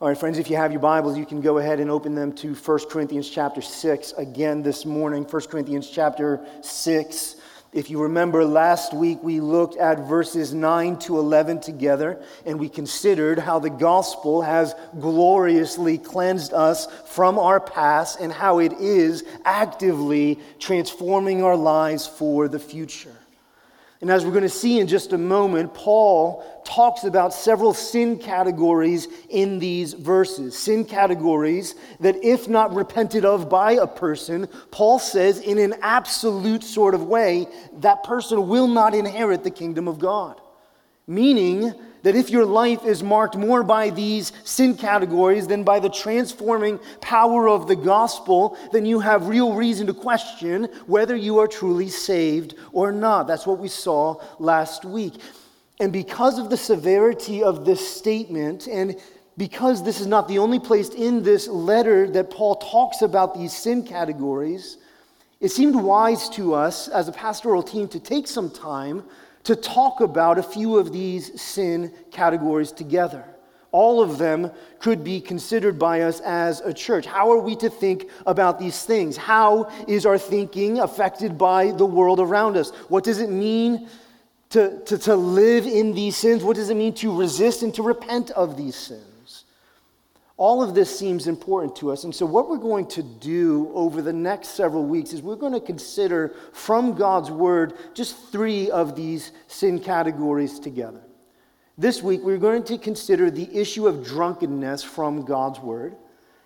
All right, friends, if you have your Bibles, you can go ahead and open them to 1 Corinthians chapter 6 again this morning. 1 Corinthians chapter 6. If you remember, last week we looked at verses 9 to 11 together, and we considered how the gospel has gloriously cleansed us from our past and how it is actively transforming our lives for the future. And as we're going to see in just a moment, Paul talks about several sin categories in these verses. Sin categories that, if not repented of by a person, Paul says in an absolute sort of way, that person will not inherit the kingdom of God. Meaning, that if your life is marked more by these sin categories than by the transforming power of the gospel, then you have real reason to question whether you are truly saved or not. That's what we saw last week. And because of the severity of this statement, and because this is not the only place in this letter that Paul talks about these sin categories, it seemed wise to us as a pastoral team to take some time to talk about a few of these sin categories together. All of them could be considered by us as a church. How are we to think about these things? How is our thinking affected by the world around us? What does it mean to, to, to live in these sins? What does it mean to resist and to repent of these sins? All of this seems important to us. And so, what we're going to do over the next several weeks is we're going to consider from God's Word just three of these sin categories together. This week, we're going to consider the issue of drunkenness from God's Word.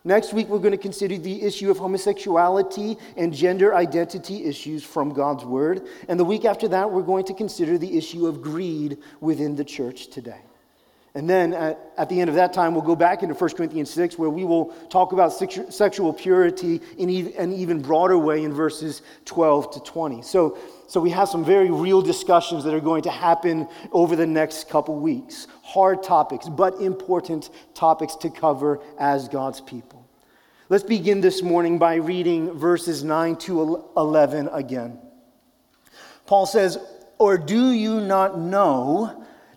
Next week, we're going to consider the issue of homosexuality and gender identity issues from God's Word. And the week after that, we're going to consider the issue of greed within the church today. And then at, at, the end of that time, we'll go back into 1 Corinthians 6, where we will talk about sexual purity in an even broader way in verses 12 to 20. So, so we have some very real discussions that are going to happen over the next couple weeks. Hard topics, but important topics to cover as God's people. Let's begin this morning by reading verses 9 to 11 again. Paul says, Or do you not know?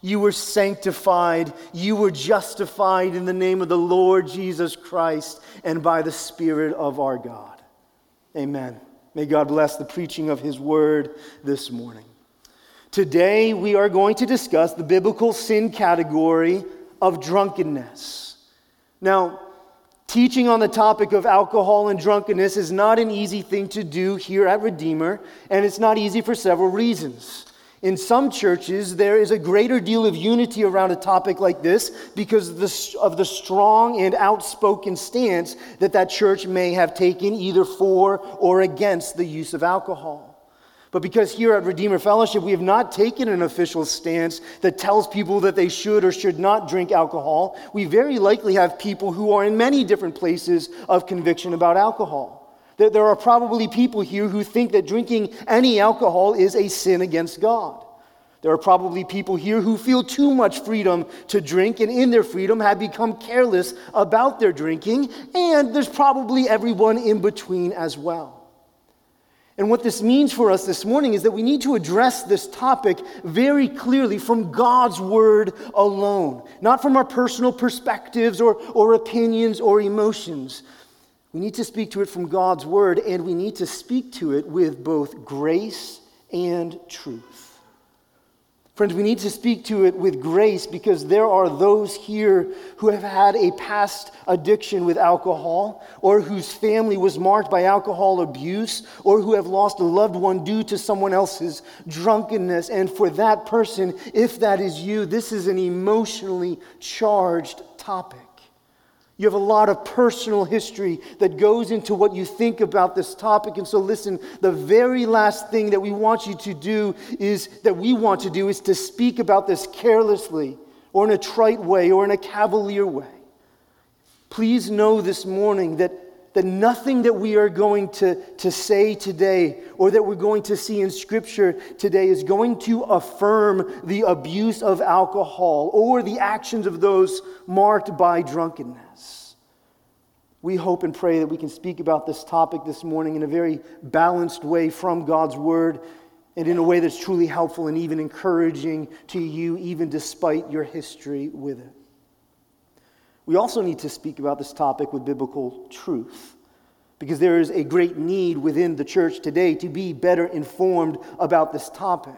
you were sanctified. You were justified in the name of the Lord Jesus Christ and by the Spirit of our God. Amen. May God bless the preaching of His word this morning. Today, we are going to discuss the biblical sin category of drunkenness. Now, teaching on the topic of alcohol and drunkenness is not an easy thing to do here at Redeemer, and it's not easy for several reasons. In some churches, there is a greater deal of unity around a topic like this because of the strong and outspoken stance that that church may have taken either for or against the use of alcohol. But because here at Redeemer Fellowship, we have not taken an official stance that tells people that they should or should not drink alcohol, we very likely have people who are in many different places of conviction about alcohol. There are probably people here who think that drinking any alcohol is a sin against God. There are probably people here who feel too much freedom to drink and in their freedom have become careless about their drinking. And there's probably everyone in between as well. And what this means for us this morning is that we need to address this topic very clearly from God's word alone, not from our personal perspectives or, or opinions or emotions, we need to speak to it from God's word, and we need to speak to it with both grace and truth. Friends, we need to speak to it with grace because there are those here who have had a past addiction with alcohol, or whose family was marked by alcohol abuse, or who have lost a loved one due to someone else's drunkenness. And for that person, if that is you, this is an emotionally charged topic. You have a lot of personal history that goes into what you think about this topic. And so, listen, the very last thing that we want you to do is that we want to do is to speak about this carelessly or in a trite way or in a cavalier way. Please know this morning that that nothing that we are going to, to say today or that we're going to see in Scripture today is going to affirm the abuse of alcohol or the actions of those marked by drunkenness. We hope and pray that we can speak about this topic this morning in a very balanced way from God's Word and in a way that's truly helpful and even encouraging to you, even despite your history with it. We also need to speak about this topic with biblical truth because there is a great need within the church today to be better informed about this topic.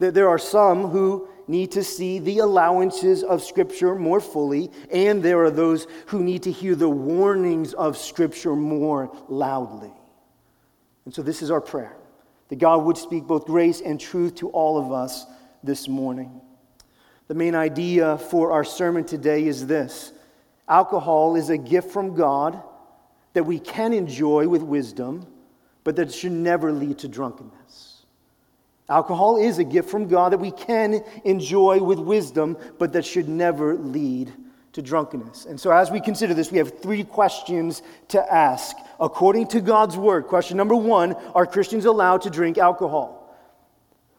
There are some who need to see the allowances of Scripture more fully, and there are those who need to hear the warnings of Scripture more loudly. And so, this is our prayer that God would speak both grace and truth to all of us this morning. The main idea for our sermon today is this Alcohol is a gift from God that we can enjoy with wisdom, but that should never lead to drunkenness. Alcohol is a gift from God that we can enjoy with wisdom, but that should never lead to drunkenness. And so, as we consider this, we have three questions to ask. According to God's word, question number one Are Christians allowed to drink alcohol?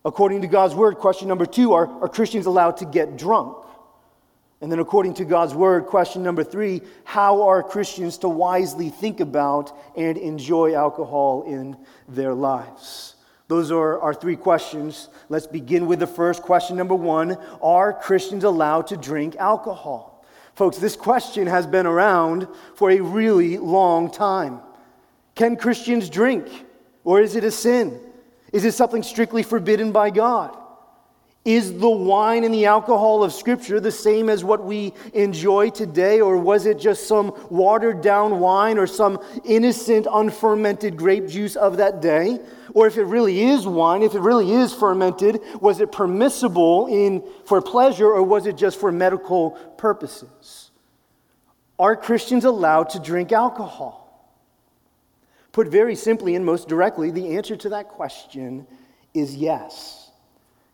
According to God's word, question number two Are, are Christians allowed to get drunk? And then, according to God's word, question number three how are Christians to wisely think about and enjoy alcohol in their lives? Those are our three questions. Let's begin with the first question. Number one Are Christians allowed to drink alcohol? Folks, this question has been around for a really long time. Can Christians drink? Or is it a sin? Is it something strictly forbidden by God? Is the wine and the alcohol of Scripture the same as what we enjoy today, or was it just some watered down wine or some innocent, unfermented grape juice of that day? Or if it really is wine, if it really is fermented, was it permissible in, for pleasure, or was it just for medical purposes? Are Christians allowed to drink alcohol? Put very simply and most directly, the answer to that question is yes.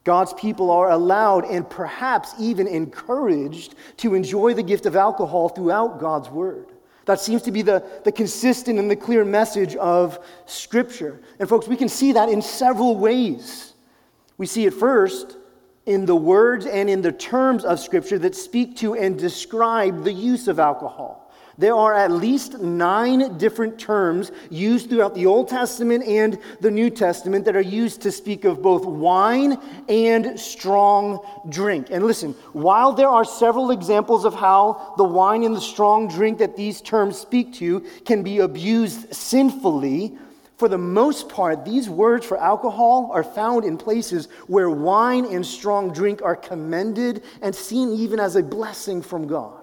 God's people are allowed and perhaps even encouraged to enjoy the gift of alcohol throughout God's word. That seems to be the, the consistent and the clear message of Scripture. And, folks, we can see that in several ways. We see it first in the words and in the terms of Scripture that speak to and describe the use of alcohol. There are at least nine different terms used throughout the Old Testament and the New Testament that are used to speak of both wine and strong drink. And listen, while there are several examples of how the wine and the strong drink that these terms speak to can be abused sinfully, for the most part, these words for alcohol are found in places where wine and strong drink are commended and seen even as a blessing from God.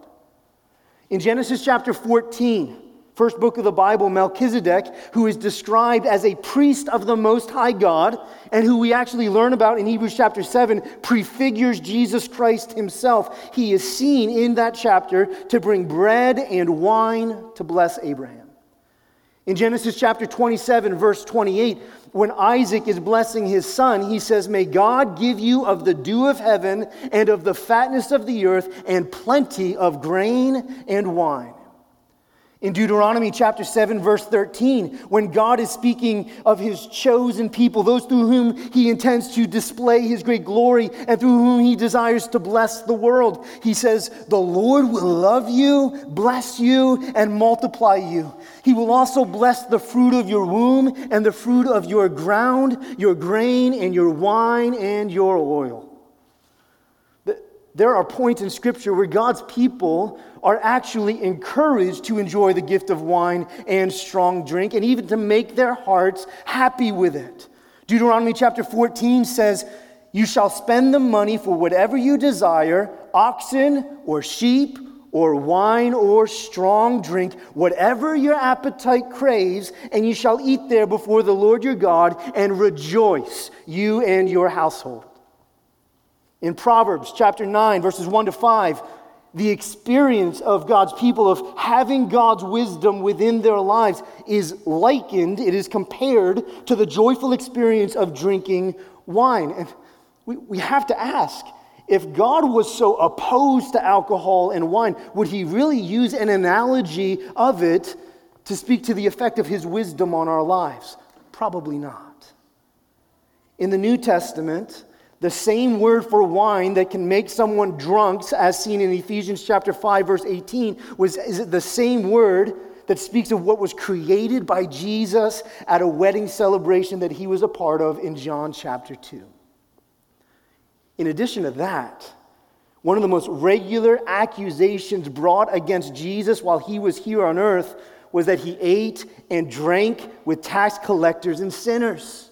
In Genesis chapter 14, first book of the Bible, Melchizedek, who is described as a priest of the Most High God, and who we actually learn about in Hebrews chapter 7, prefigures Jesus Christ himself. He is seen in that chapter to bring bread and wine to bless Abraham. In Genesis chapter 27, verse 28, when Isaac is blessing his son, he says, May God give you of the dew of heaven and of the fatness of the earth and plenty of grain and wine. In Deuteronomy chapter 7, verse 13, when God is speaking of his chosen people, those through whom he intends to display his great glory and through whom he desires to bless the world, he says, The Lord will love you, bless you, and multiply you. He will also bless the fruit of your womb and the fruit of your ground, your grain, and your wine and your oil. There are points in Scripture where God's people are actually encouraged to enjoy the gift of wine and strong drink and even to make their hearts happy with it. Deuteronomy chapter 14 says, You shall spend the money for whatever you desire oxen or sheep or wine or strong drink, whatever your appetite craves, and you shall eat there before the Lord your God and rejoice, you and your household. In Proverbs chapter 9, verses 1 to 5, the experience of God's people of having God's wisdom within their lives is likened, it is compared to the joyful experience of drinking wine. And we, we have to ask If God was so opposed to alcohol and wine, would he really use an analogy of it to speak to the effect of his wisdom on our lives? Probably not. In the New Testament, the same word for wine that can make someone drunk, as seen in Ephesians chapter 5, verse 18, was is the same word that speaks of what was created by Jesus at a wedding celebration that he was a part of in John chapter 2. In addition to that, one of the most regular accusations brought against Jesus while he was here on earth was that he ate and drank with tax collectors and sinners.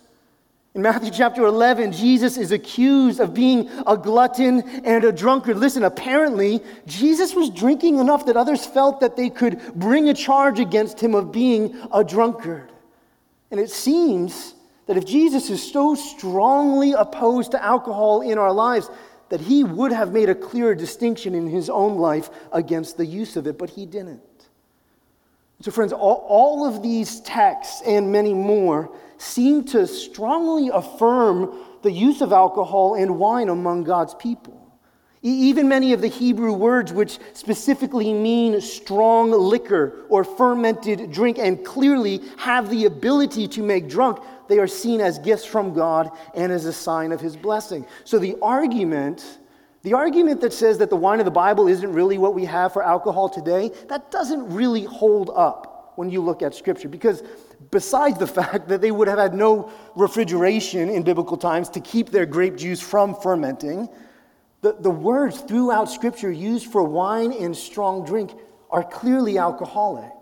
In Matthew chapter 11, Jesus is accused of being a glutton and a drunkard. Listen, apparently, Jesus was drinking enough that others felt that they could bring a charge against him of being a drunkard. And it seems that if Jesus is so strongly opposed to alcohol in our lives, that he would have made a clear distinction in his own life against the use of it, but he didn't. So, friends, all, all of these texts and many more seem to strongly affirm the use of alcohol and wine among God's people. Even many of the Hebrew words, which specifically mean strong liquor or fermented drink and clearly have the ability to make drunk, they are seen as gifts from God and as a sign of his blessing. So the argument, the argument that says that the wine of the Bible isn't really what we have for alcohol today, that doesn't really hold up when you look at scripture because besides the fact that they would have had no refrigeration in biblical times to keep their grape juice from fermenting, the, the words throughout Scripture used for wine and strong drink are clearly alcoholic.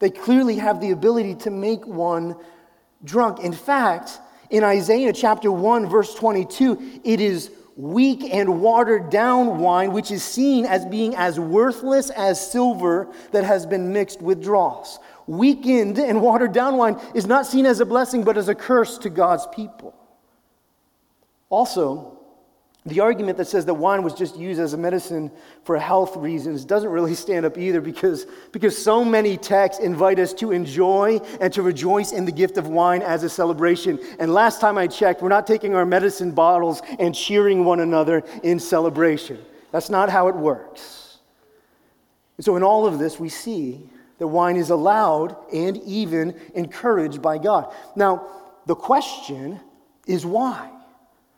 They clearly have the ability to make one drunk. In fact, in Isaiah chapter 1, verse 22, it is weak and watered down wine, which is seen as being as worthless as silver that has been mixed with dross. Weakened and watered down wine is not seen as a blessing, but as a curse to God's people. Also, the argument that says that wine was just used as a medicine for health reasons doesn't really stand up either because, because so many texts invite us to enjoy and to rejoice in the gift of wine as a celebration. And last time I checked, we're not taking our medicine bottles and cheering one another in celebration. That's not how it works. And so, in all of this, we see that wine is allowed and even encouraged by God. Now, the question is why?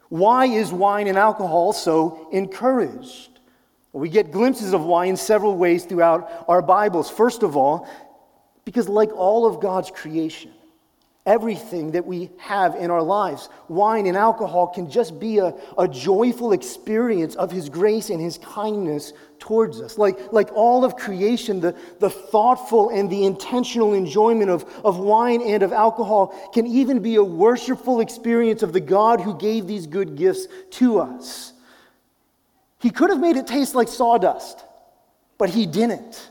Why is wine and alcohol so encouraged? we get glimpses of wine in several ways throughout our Bibles. First of all, because like all of God's creation, everything that we have in our lives. Wine and alcohol can just be a, a joyful experience of His grace and His kindness towards us. Like, like all of creation, the, the thoughtful and the intentional enjoyment of, of wine and of alcohol can even be a worshipful experience of the God who gave these good gifts to us. He could have made it taste like sawdust, but He didn't.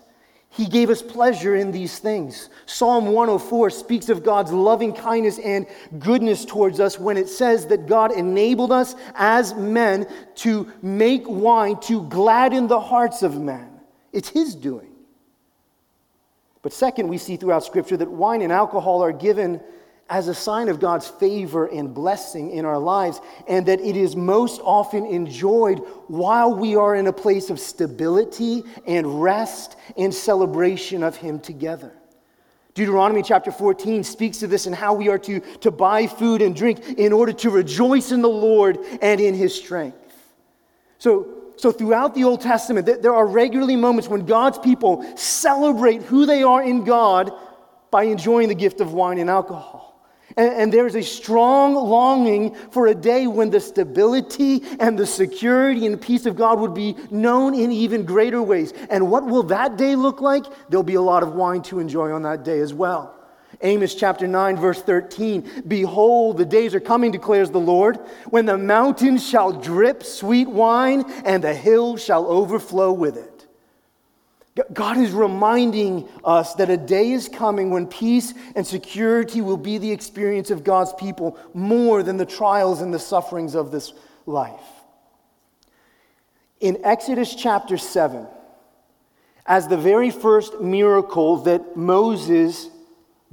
He gave us pleasure in these things. Psalm 104 speaks of God's loving kindness and goodness towards us when it says that God enabled us as men to make wine to gladden the hearts of men. It's His doing. But second, we see throughout Scripture that wine and alcohol are given as a sign of God's favor and blessing in our lives, and that it is most often enjoyed while we are in a place of stability and rest and celebration of Him together. Deuteronomy chapter 14 speaks to this and how we are to, to buy food and drink in order to rejoice in the Lord and in His strength. So, so throughout the Old Testament, there are regularly moments when God's people celebrate who they are in God by enjoying the gift of wine and alcohol. And, and there's a strong longing for a day when the stability and the security and peace of God would be known in even greater ways. And what will that day look like? There'll be a lot of wine to enjoy on that day as well. Amos chapter 9, verse 13 Behold, the days are coming, declares the Lord, when the mountains shall drip sweet wine and the hills shall overflow with it. God is reminding us that a day is coming when peace and security will be the experience of God's people more than the trials and the sufferings of this life. In Exodus chapter 7, as the very first miracle that Moses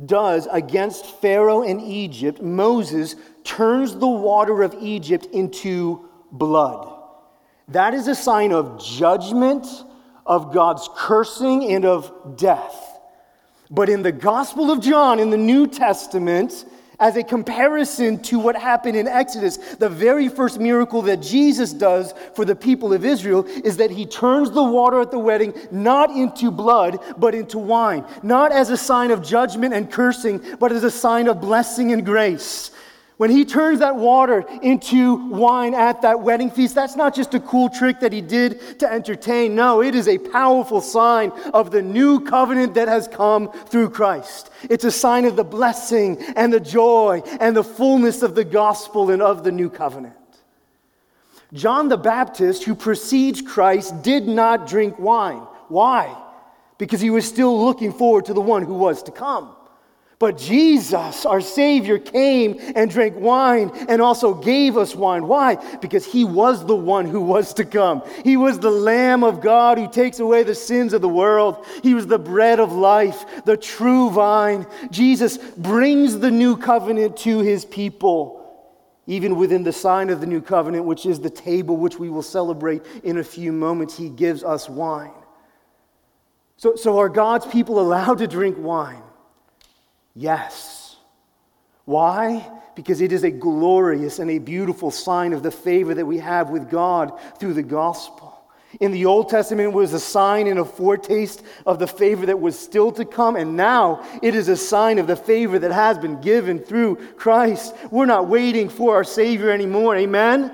does against Pharaoh and Egypt, Moses turns the water of Egypt into blood. That is a sign of judgment, of God's cursing, and of death. But in the Gospel of John, in the New Testament, as a comparison to what happened in Exodus, the very first miracle that Jesus does for the people of Israel is that he turns the water at the wedding not into blood, but into wine. Not as a sign of judgment and cursing, but as a sign of blessing and grace. When he turns that water into wine at that wedding feast, that's not just a cool trick that he did to entertain. No, it is a powerful sign of the new covenant that has come through Christ. It's a sign of the blessing and the joy and the fullness of the gospel and of the new covenant. John the Baptist, who precedes Christ, did not drink wine. Why? Because he was still looking forward to the one who was to come. But Jesus, our Savior, came and drank wine and also gave us wine. Why? Because He was the one who was to come. He was the Lamb of God who takes away the sins of the world. He was the bread of life, the true vine. Jesus brings the new covenant to His people, even within the sign of the new covenant, which is the table which we will celebrate in a few moments. He gives us wine. So, so are God's people allowed to drink wine? Yes. Why? Because it is a glorious and a beautiful sign of the favor that we have with God through the gospel. In the Old Testament, it was a sign and a foretaste of the favor that was still to come, and now it is a sign of the favor that has been given through Christ. We're not waiting for our Savior anymore, amen?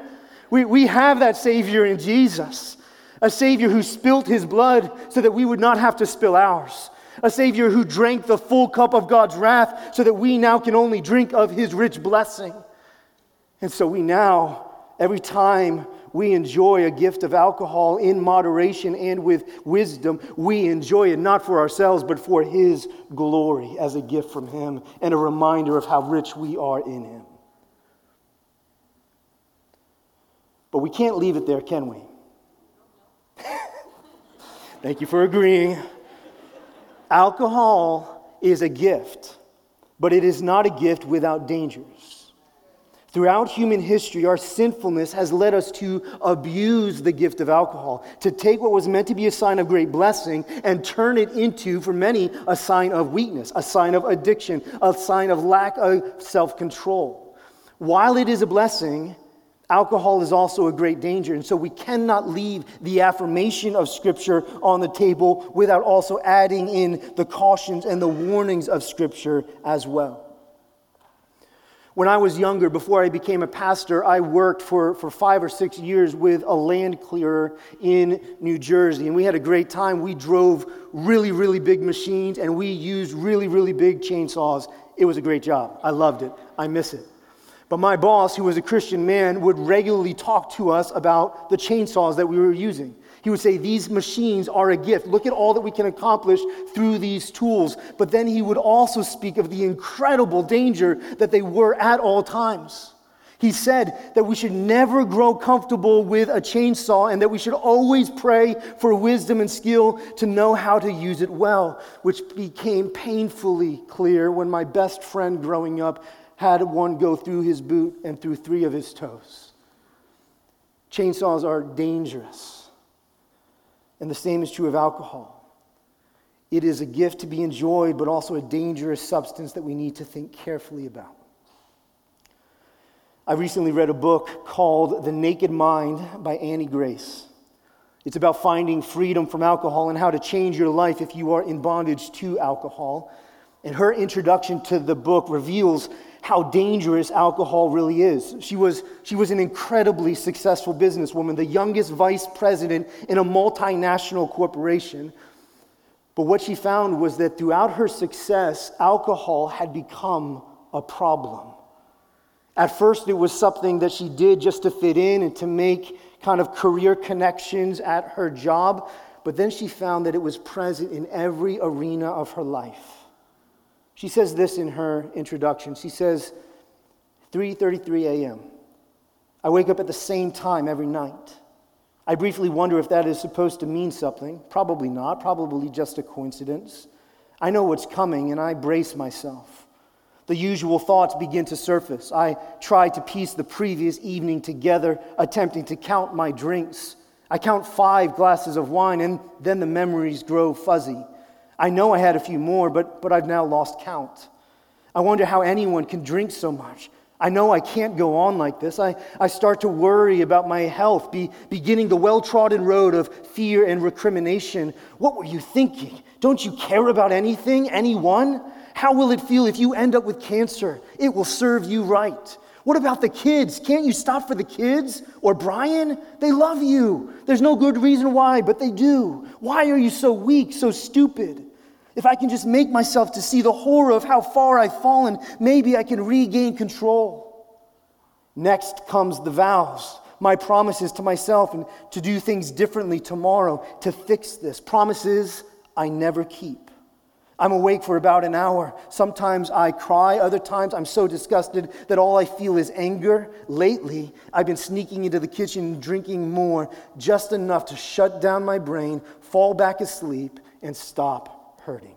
We, we have that Savior in Jesus, a Savior who spilt his blood so that we would not have to spill ours a Savior who drank the full cup of God's wrath so that we now can only drink of His rich blessing. And so we now, every time we enjoy a gift of alcohol in moderation and with wisdom, we enjoy it not for ourselves, but for His glory as a gift from Him and a reminder of how rich we are in Him. But we can't leave it there, can we? Thank you for agreeing. Alcohol is a gift, but it is not a gift without dangers. Throughout human history, our sinfulness has led us to abuse the gift of alcohol, to take what was meant to be a sign of great blessing and turn it into, for many, a sign of weakness, a sign of addiction, a sign of lack of self control. While it is a blessing, Alcohol is also a great danger, and so we cannot leave the affirmation of Scripture on the table without also adding in the cautions and the warnings of Scripture as well. When I was younger, before I became a pastor, I worked for, for five or six years with a land clearer in New Jersey, and we had a great time. We drove really, really big machines, and we used really, really big chainsaws. It was a great job. I loved it. I miss it. But my boss, who was a Christian man, would regularly talk to us about the chainsaws that we were using. He would say, These machines are a gift. Look at all that we can accomplish through these tools. But then he would also speak of the incredible danger that they were at all times. He said that we should never grow comfortable with a chainsaw and that we should always pray for wisdom and skill to know how to use it well, which became painfully clear when my best friend growing up had one go through his boot and through three of his toes. Chainsaws are dangerous. And the same is true of alcohol. It is a gift to be enjoyed, but also a dangerous substance that we need to think carefully about. I recently read a book called The Naked Mind by Annie Grace. It's about finding freedom from alcohol and how to change your life if you are in bondage to alcohol. And her introduction to the book reveals how dangerous alcohol really is. She was, she was an incredibly successful businesswoman, the youngest vice president in a multinational corporation. But what she found was that throughout her success, alcohol had become a problem. At first, it was something that she did just to fit in and to make kind of career connections at her job. But then she found that it was present in every arena of her life. She says this in her introduction. She says, 3:33 a.m. I wake up at the same time every night. I briefly wonder if that is supposed to mean something. Probably not, probably just a coincidence. I know what's coming and I brace myself. The usual thoughts begin to surface. I try to piece the previous evening together, attempting to count my drinks. I count five glasses of wine, and then the memories grow fuzzy. I know I had a few more, but, but I've now lost count. I wonder how anyone can drink so much. I know I can't go on like this. I, I start to worry about my health, be, beginning the well trodden road of fear and recrimination. What were you thinking? Don't you care about anything, anyone? How will it feel if you end up with cancer? It will serve you right. What about the kids? Can't you stop for the kids? Or Brian? They love you. There's no good reason why, but they do. Why are you so weak, so stupid? If I can just make myself to see the horror of how far I've fallen, maybe I can regain control. Next comes the vows, my promises to myself and to do things differently tomorrow to fix this. Promises I never keep. I'm awake for about an hour. Sometimes I cry. Other times I'm so disgusted that all I feel is anger. Lately, I've been sneaking into the kitchen drinking more, just enough to shut down my brain, fall back asleep, and stop hurting.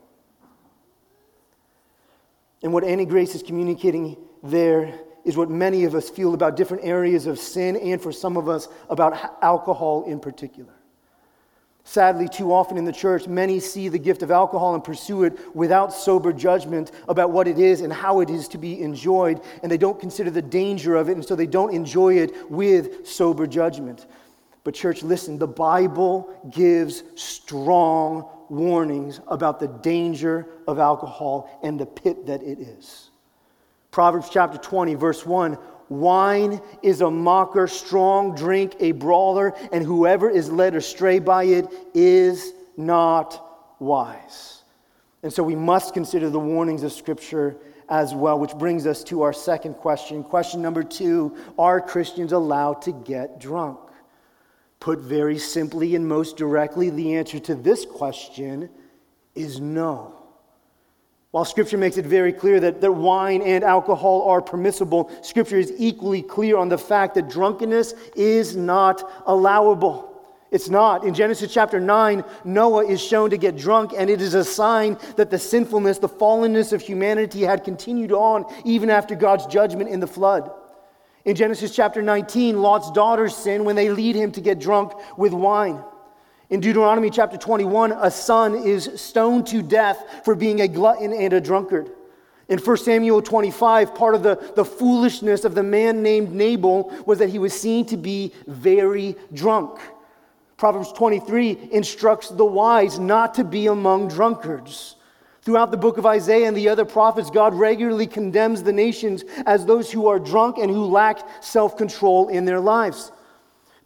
And what Annie Grace is communicating there is what many of us feel about different areas of sin, and for some of us, about alcohol in particular. Sadly, too often in the church, many see the gift of alcohol and pursue it without sober judgment about what it is and how it is to be enjoyed, and they don't consider the danger of it, and so they don't enjoy it with sober judgment. But, church, listen, the Bible gives strong warnings about the danger of alcohol and the pit that it is. Proverbs chapter 20, verse 1 Wine is a mocker, strong drink, a brawler, and whoever is led astray by it is not wise. And so we must consider the warnings of Scripture as well, which brings us to our second question. Question number two Are Christians allowed to get drunk? Put very simply and most directly, the answer to this question is no. While Scripture makes it very clear that, that wine and alcohol are permissible, Scripture is equally clear on the fact that drunkenness is not allowable. It's not. In Genesis chapter 9, Noah is shown to get drunk, and it is a sign that the sinfulness, the fallenness of humanity had continued on even after God's judgment in the flood. In Genesis chapter 19, Lot's daughters sin when they lead him to get drunk with wine. In Deuteronomy chapter 21, a son is stoned to death for being a glutton and a drunkard. In 1 Samuel 25, part of the, the foolishness of the man named Nabal was that he was seen to be very drunk. Proverbs 23 instructs the wise not to be among drunkards. Throughout the book of Isaiah and the other prophets, God regularly condemns the nations as those who are drunk and who lack self control in their lives.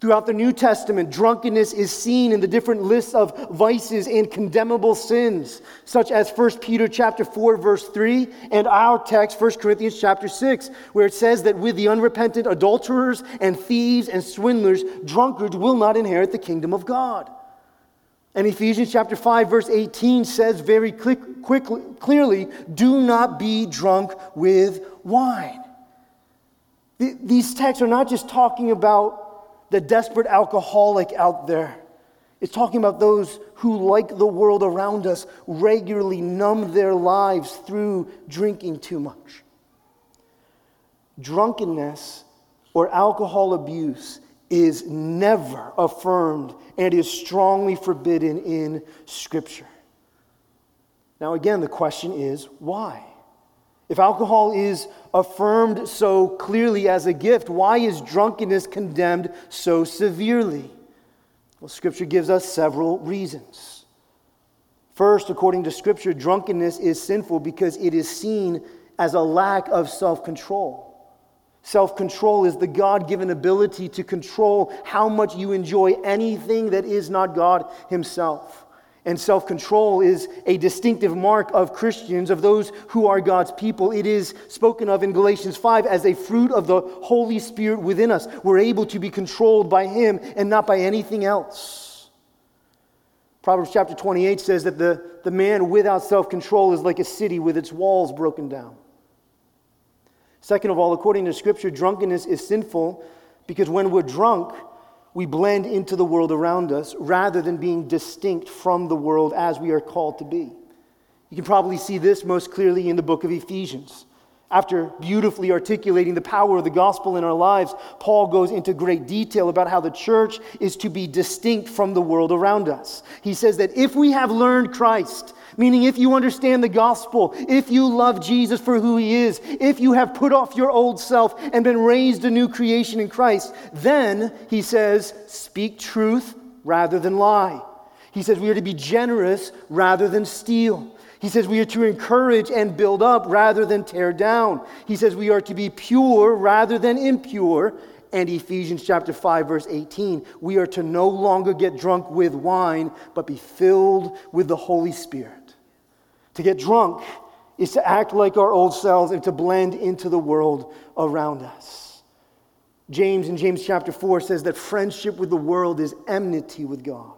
Throughout the New Testament, drunkenness is seen in the different lists of vices and condemnable sins, such as 1 Peter chapter 4 verse 3 and our text 1 Corinthians chapter 6, where it says that with the unrepentant adulterers and thieves and swindlers, drunkards will not inherit the kingdom of God. And Ephesians chapter 5, verse 18 says very quick, quickly, clearly do not be drunk with wine. These texts are not just talking about the desperate alcoholic out there. It's talking about those who, like the world around us, regularly numb their lives through drinking too much. Drunkenness or alcohol abuse is never affirmed and is strongly forbidden in Scripture. Now, again, the question is why? If alcohol is affirmed so clearly as a gift, why is drunkenness condemned so severely? Well, Scripture gives us several reasons. First, according to Scripture, drunkenness is sinful because it is seen as a lack of self control. Self control is the God given ability to control how much you enjoy anything that is not God Himself. And self control is a distinctive mark of Christians, of those who are God's people. It is spoken of in Galatians 5 as a fruit of the Holy Spirit within us. We're able to be controlled by Him and not by anything else. Proverbs chapter 28 says that the, the man without self control is like a city with its walls broken down. Second of all, according to Scripture, drunkenness is sinful because when we're drunk, we blend into the world around us rather than being distinct from the world as we are called to be. You can probably see this most clearly in the book of Ephesians. After beautifully articulating the power of the gospel in our lives, Paul goes into great detail about how the church is to be distinct from the world around us. He says that if we have learned Christ, meaning if you understand the gospel, if you love Jesus for who he is, if you have put off your old self and been raised a new creation in Christ, then, he says, speak truth rather than lie. He says we are to be generous rather than steal. He says we are to encourage and build up rather than tear down. He says we are to be pure rather than impure. And Ephesians chapter 5 verse 18, we are to no longer get drunk with wine, but be filled with the Holy Spirit. To get drunk is to act like our old selves and to blend into the world around us. James in James chapter 4 says that friendship with the world is enmity with God.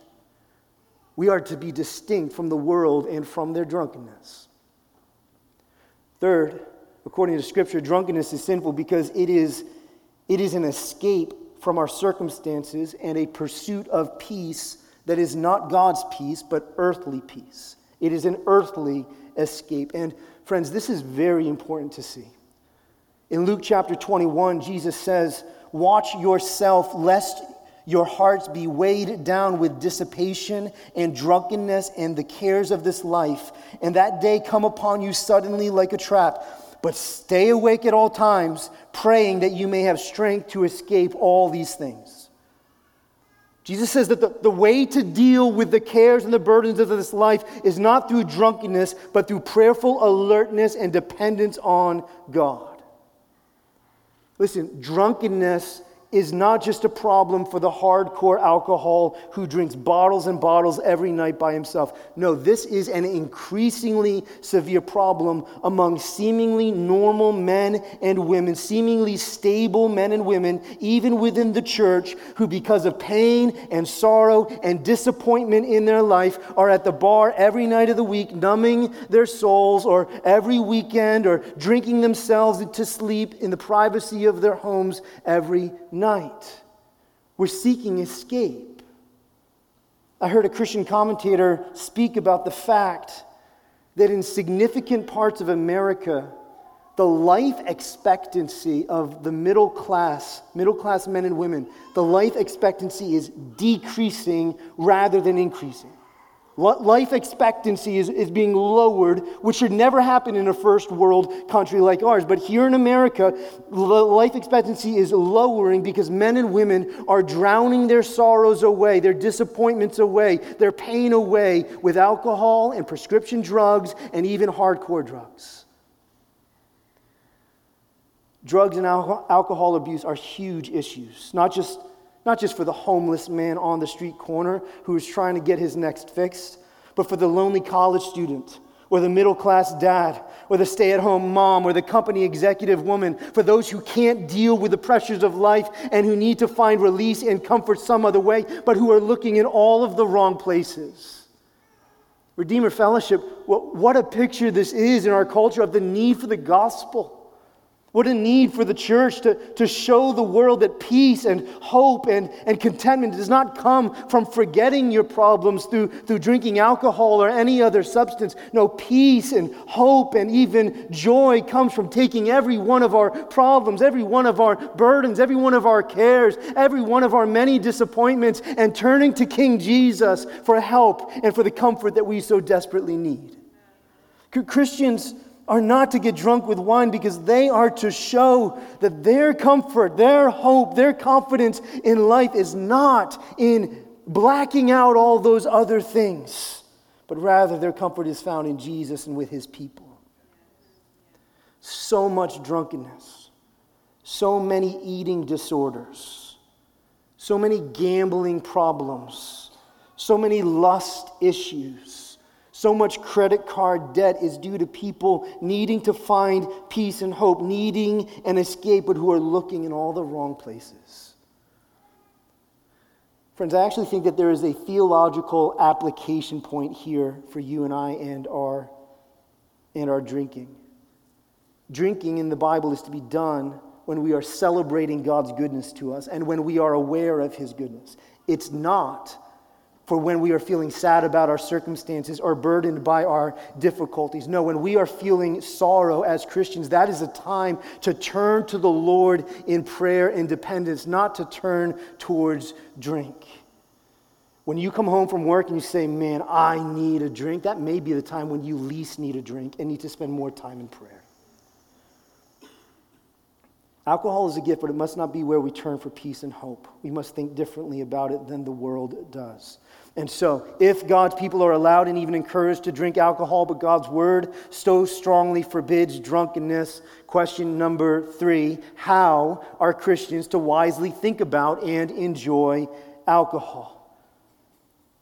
We are to be distinct from the world and from their drunkenness. Third, according to Scripture, drunkenness is sinful because it is, it is an escape from our circumstances and a pursuit of peace that is not God's peace, but earthly peace. It is an earthly escape. And friends, this is very important to see. In Luke chapter 21, Jesus says, Watch yourself lest your hearts be weighed down with dissipation and drunkenness and the cares of this life, and that day come upon you suddenly like a trap. But stay awake at all times, praying that you may have strength to escape all these things. Jesus says that the, the way to deal with the cares and the burdens of this life is not through drunkenness, but through prayerful alertness and dependence on God. Listen, drunkenness is not just a problem for the hardcore alcohol who drinks bottles and bottles every night by himself. No, this is an increasingly severe problem among seemingly normal men and women, seemingly stable men and women, even within the church, who, because of pain and sorrow and disappointment in their life, are at the bar every night of the week, numbing their souls, or every weekend, or drinking themselves to sleep in the privacy of their homes every night. We're seeking escape. I heard a Christian commentator speak about the fact that in significant parts of America, the life expectancy of the middle class, middle class men and women, the life expectancy is decreasing rather than increasing. Life expectancy is, is being lowered, which should never happen in a first world country like ours. But here in America, life expectancy is lowering because men and women are drowning their sorrows away, their disappointments away, their pain away with alcohol and prescription drugs and even hardcore drugs. Drugs and alcohol abuse are huge issues, not just not just for the homeless man on the street corner who is trying to get his next fixed, but for the lonely college student, or the middle class dad, or the stay at home mom, or the company executive woman, for those who can't deal with the pressures of life and who need to find release and comfort some other way, but who are looking in all of the wrong places. Redeemer Fellowship, what a picture this is in our culture of the need for the gospel. What a need for the church to, to show the world that peace and hope and, and contentment does not come from forgetting your problems through, through drinking alcohol or any other substance. No, peace and hope and even joy comes from taking every one of our problems, every one of our burdens, every one of our cares, every one of our many disappointments, and turning to King Jesus for help and for the comfort that we so desperately need. Christians are not to get drunk with wine because they are to show that their comfort, their hope, their confidence in life is not in blacking out all those other things, but rather their comfort is found in Jesus and with his people. So much drunkenness, so many eating disorders, so many gambling problems, so many lust issues So much credit card debt is due to people needing to find peace and hope, needing an escape, but who are looking in all the wrong places. Friends, I actually think that there is a theological application point here for you and I and our, and our drinking. Drinking in the Bible is to be done when we are celebrating God's goodness to us and when we are aware of His goodness. It's not for when we are feeling sad about our circumstances or burdened by our difficulties. No, when we are feeling sorrow as Christians, that is a time to turn to the Lord in prayer and dependence, not to turn towards drink. When you come home from work and you say, Man, I need a drink, that may be the time when you least need a drink and need to spend more time in prayer. Alcohol is a gift, but it must not be where we turn for peace and hope. We must think differently about it than the world does. And so, if God's people are allowed and even encouraged to drink alcohol, but God's word so strongly forbids drunkenness, question number three how are Christians to wisely think about and enjoy alcohol?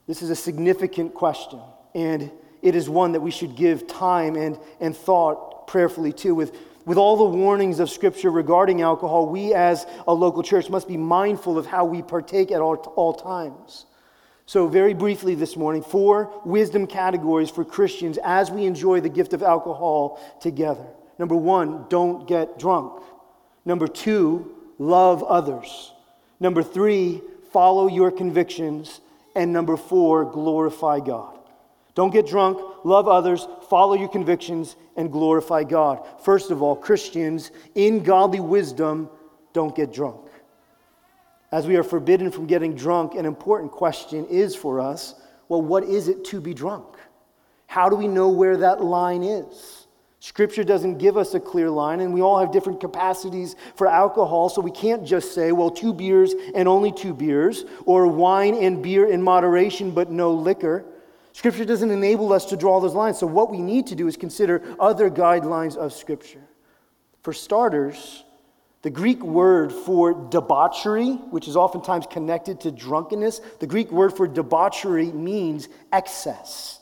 This is a significant question, and it is one that we should give time and, and thought prayerfully to with with all the warnings of Scripture regarding alcohol, we as a local church must be mindful of how we partake at all, all times. So, very briefly this morning, four wisdom categories for Christians as we enjoy the gift of alcohol together. Number one, don't get drunk. Number two, love others. Number three, follow your convictions. And number four, glorify God. Don't get drunk, love others, follow your convictions, and glorify God. First of all, Christians, in godly wisdom, don't get drunk. As we are forbidden from getting drunk, an important question is for us well, what is it to be drunk? How do we know where that line is? Scripture doesn't give us a clear line, and we all have different capacities for alcohol, so we can't just say, well, two beers and only two beers, or wine and beer in moderation but no liquor. Scripture doesn't enable us to draw those lines. So, what we need to do is consider other guidelines of Scripture. For starters, the Greek word for debauchery, which is oftentimes connected to drunkenness, the Greek word for debauchery means excess.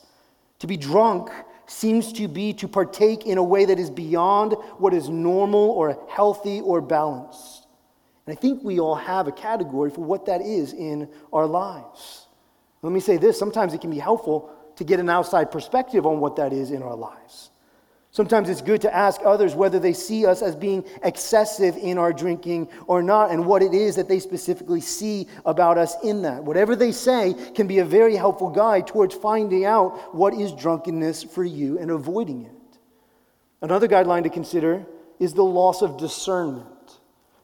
To be drunk seems to be to partake in a way that is beyond what is normal or healthy or balanced. And I think we all have a category for what that is in our lives. Let me say this sometimes it can be helpful to get an outside perspective on what that is in our lives. Sometimes it's good to ask others whether they see us as being excessive in our drinking or not, and what it is that they specifically see about us in that. Whatever they say can be a very helpful guide towards finding out what is drunkenness for you and avoiding it. Another guideline to consider is the loss of discernment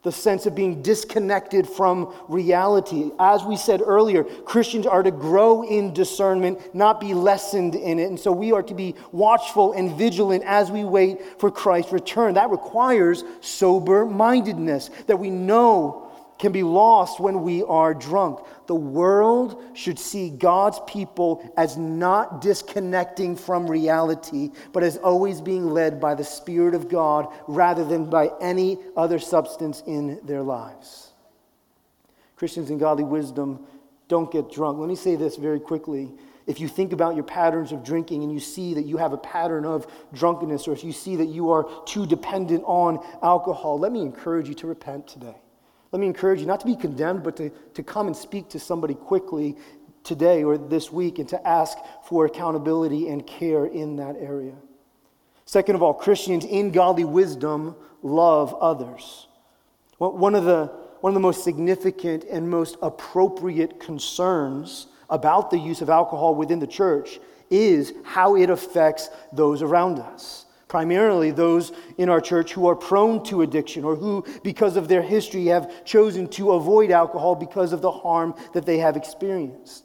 the sense of being disconnected from reality. As we said earlier, Christians are to grow in discernment, not be lessened in it. And so we are to be watchful and vigilant as we wait for Christ's return. That requires sober mindedness, that we know can be lost when we are drunk. The world should see God's people as not disconnecting from reality, but as always being led by the Spirit of God rather than by any other substance in their lives. Christians in godly wisdom don't get drunk. Let me say this very quickly. If you think about your patterns of drinking and you see that you have a pattern of drunkenness, or if you see that you are too dependent on alcohol, let me encourage you to repent today. Let me encourage you not to be condemned, but to, to come and speak to somebody quickly today or this week and to ask for accountability and care in that area. Second of all, Christians in godly wisdom love others. One of the, one of the most significant and most appropriate concerns about the use of alcohol within the church is how it affects those around us primarily those in our church who are prone to addiction or who, because of their history, have chosen to avoid alcohol because of the harm that they have experienced.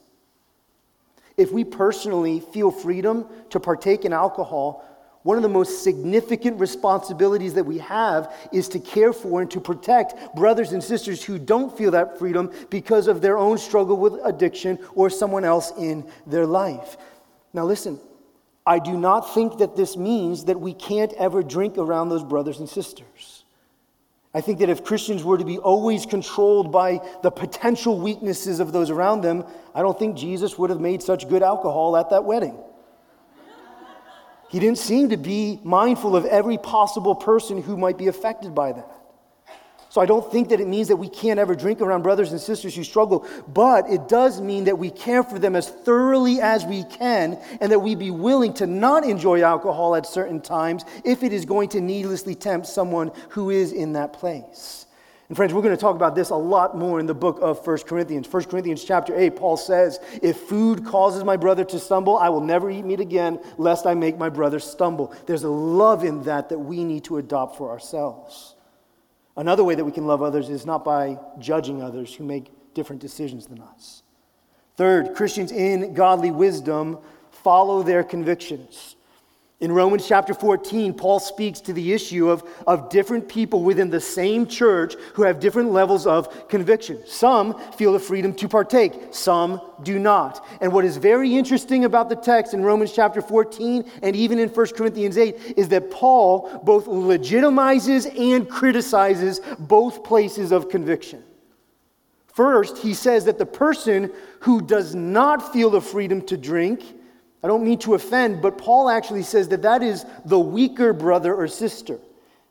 If we personally feel freedom to partake in alcohol, one of the most significant responsibilities that we have is to care for and to protect brothers and sisters who don't feel that freedom because of their own struggle with addiction or someone else in their life. Now, listen, I do not think that this means that we can't ever drink around those brothers and sisters. I think that if Christians were to be always controlled by the potential weaknesses of those around them, I don't think Jesus would have made such good alcohol at that wedding. He didn't seem to be mindful of every possible person who might be affected by that. So I don't think that it means that we can't ever drink around brothers and sisters who struggle, but it does mean that we care for them as thoroughly as we can and that we be willing to not enjoy alcohol at certain times if it is going to needlessly tempt someone who is in that place. And friends, we're going to talk about this a lot more in the book of 1 Corinthians. 1 Corinthians chapter 8, Paul says, If food causes my brother to stumble, I will never eat meat again, lest I make my brother stumble. There's a love in that that we need to adopt for ourselves. Another way that we can love others is not by judging others who make different decisions than us. Third, Christians in godly wisdom follow their convictions. In Romans chapter 14, Paul speaks to the issue of, of different people within the same church who have different levels of conviction. Some feel the freedom to partake, some do not. And what is very interesting about the text in Romans chapter 14 and even in 1 Corinthians 8 is that Paul both legitimizes and criticizes both places of conviction. First, he says that the person who does not feel the freedom to drink I don't mean to offend, but Paul actually says that that is the weaker brother or sister.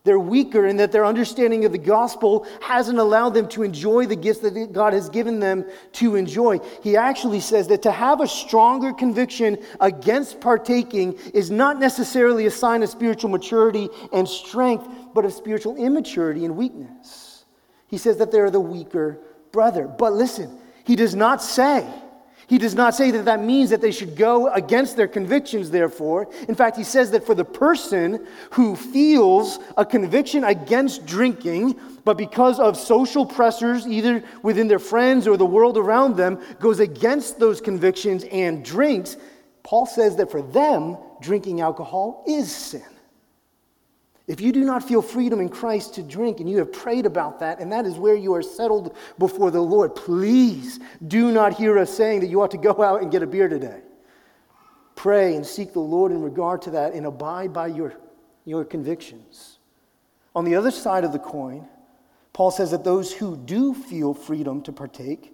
They're weaker in that their understanding of the gospel hasn't allowed them to enjoy the gifts that God has given them to enjoy. He actually says that to have a stronger conviction against partaking is not necessarily a sign of spiritual maturity and strength, but of spiritual immaturity and weakness. He says that they're the weaker brother. But listen, he does not say he does not say that that means that they should go against their convictions, therefore. In fact, he says that for the person who feels a conviction against drinking, but because of social pressures, either within their friends or the world around them, goes against those convictions and drinks, Paul says that for them, drinking alcohol is sin. If you do not feel freedom in Christ to drink and you have prayed about that, and that is where you are settled before the Lord, please do not hear us saying that you ought to go out and get a beer today. Pray and seek the Lord in regard to that and abide by your, your convictions. On the other side of the coin, Paul says that those who do feel freedom to partake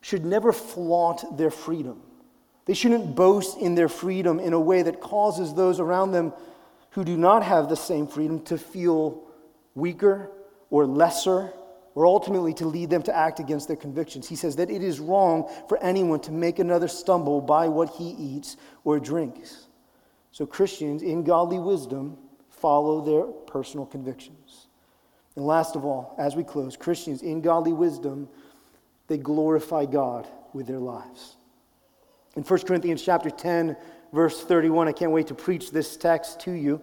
should never flaunt their freedom. They shouldn't boast in their freedom in a way that causes those around them who do not have the same freedom to feel weaker or lesser or ultimately to lead them to act against their convictions. He says that it is wrong for anyone to make another stumble by what he eats or drinks. So Christians, in godly wisdom, follow their personal convictions. And last of all, as we close, Christians, in godly wisdom, they glorify God with their lives. In 1 Corinthians chapter 10, verse 31. I can't wait to preach this text to you.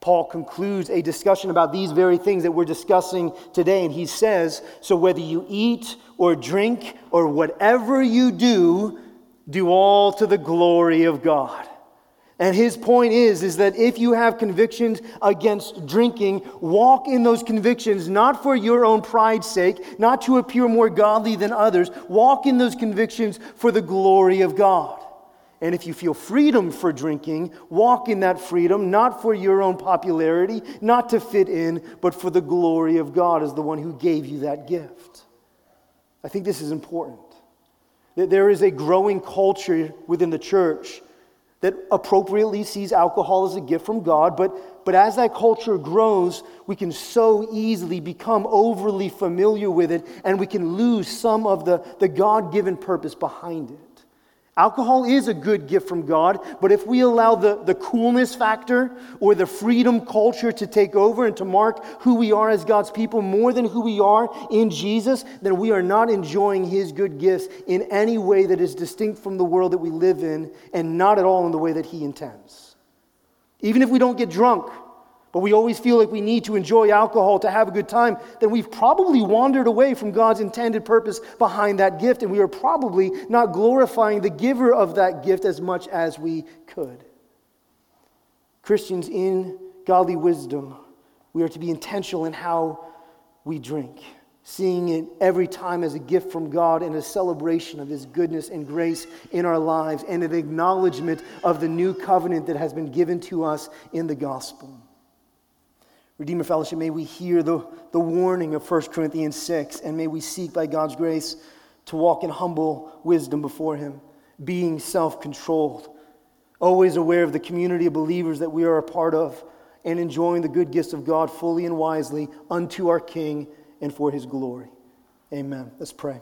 Paul concludes a discussion about these very things that we're discussing today, and he says, So whether you eat or drink or whatever you do, do all to the glory of God. And his point is, is that if you have convictions against drinking, walk in those convictions not for your own pride's sake, not to appear more godly than others. Walk in those convictions for the glory of God. And if you feel freedom for drinking, walk in that freedom, not for your own popularity, not to fit in, but for the glory of God as the one who gave you that gift. I think this is important. That there is a growing culture within the church that appropriately sees alcohol as a gift from God, but, but as that culture grows, we can so easily become overly familiar with it and we can lose some of the, the God given purpose behind it. Alcohol is a good gift from God, but if we allow the, the coolness factor or the freedom culture to take over and to mark who we are as God's people more than who we are in Jesus, then we are not enjoying His good gifts in any way that is distinct from the world that we live in and not at all in the way that He intends. Even if we don't get drunk, but we always feel like we need to enjoy alcohol to have a good time, then we've probably wandered away from God's intended purpose behind that gift, and we are probably not glorifying the giver of that gift as much as we could. Christians in godly wisdom, we are to be intentional in how we drink, seeing it every time as a gift from God and a celebration of His goodness and grace in our lives, and an acknowledgement of the new covenant that has been given to us in the gospel. Redeemer Fellowship, may we hear the, the warning of 1 Corinthians 6, and may we seek by God's grace to walk in humble wisdom before Him, being self controlled, always aware of the community of believers that we are a part of, and enjoying the good gifts of God fully and wisely unto our King and for his glory. Amen. Let's pray.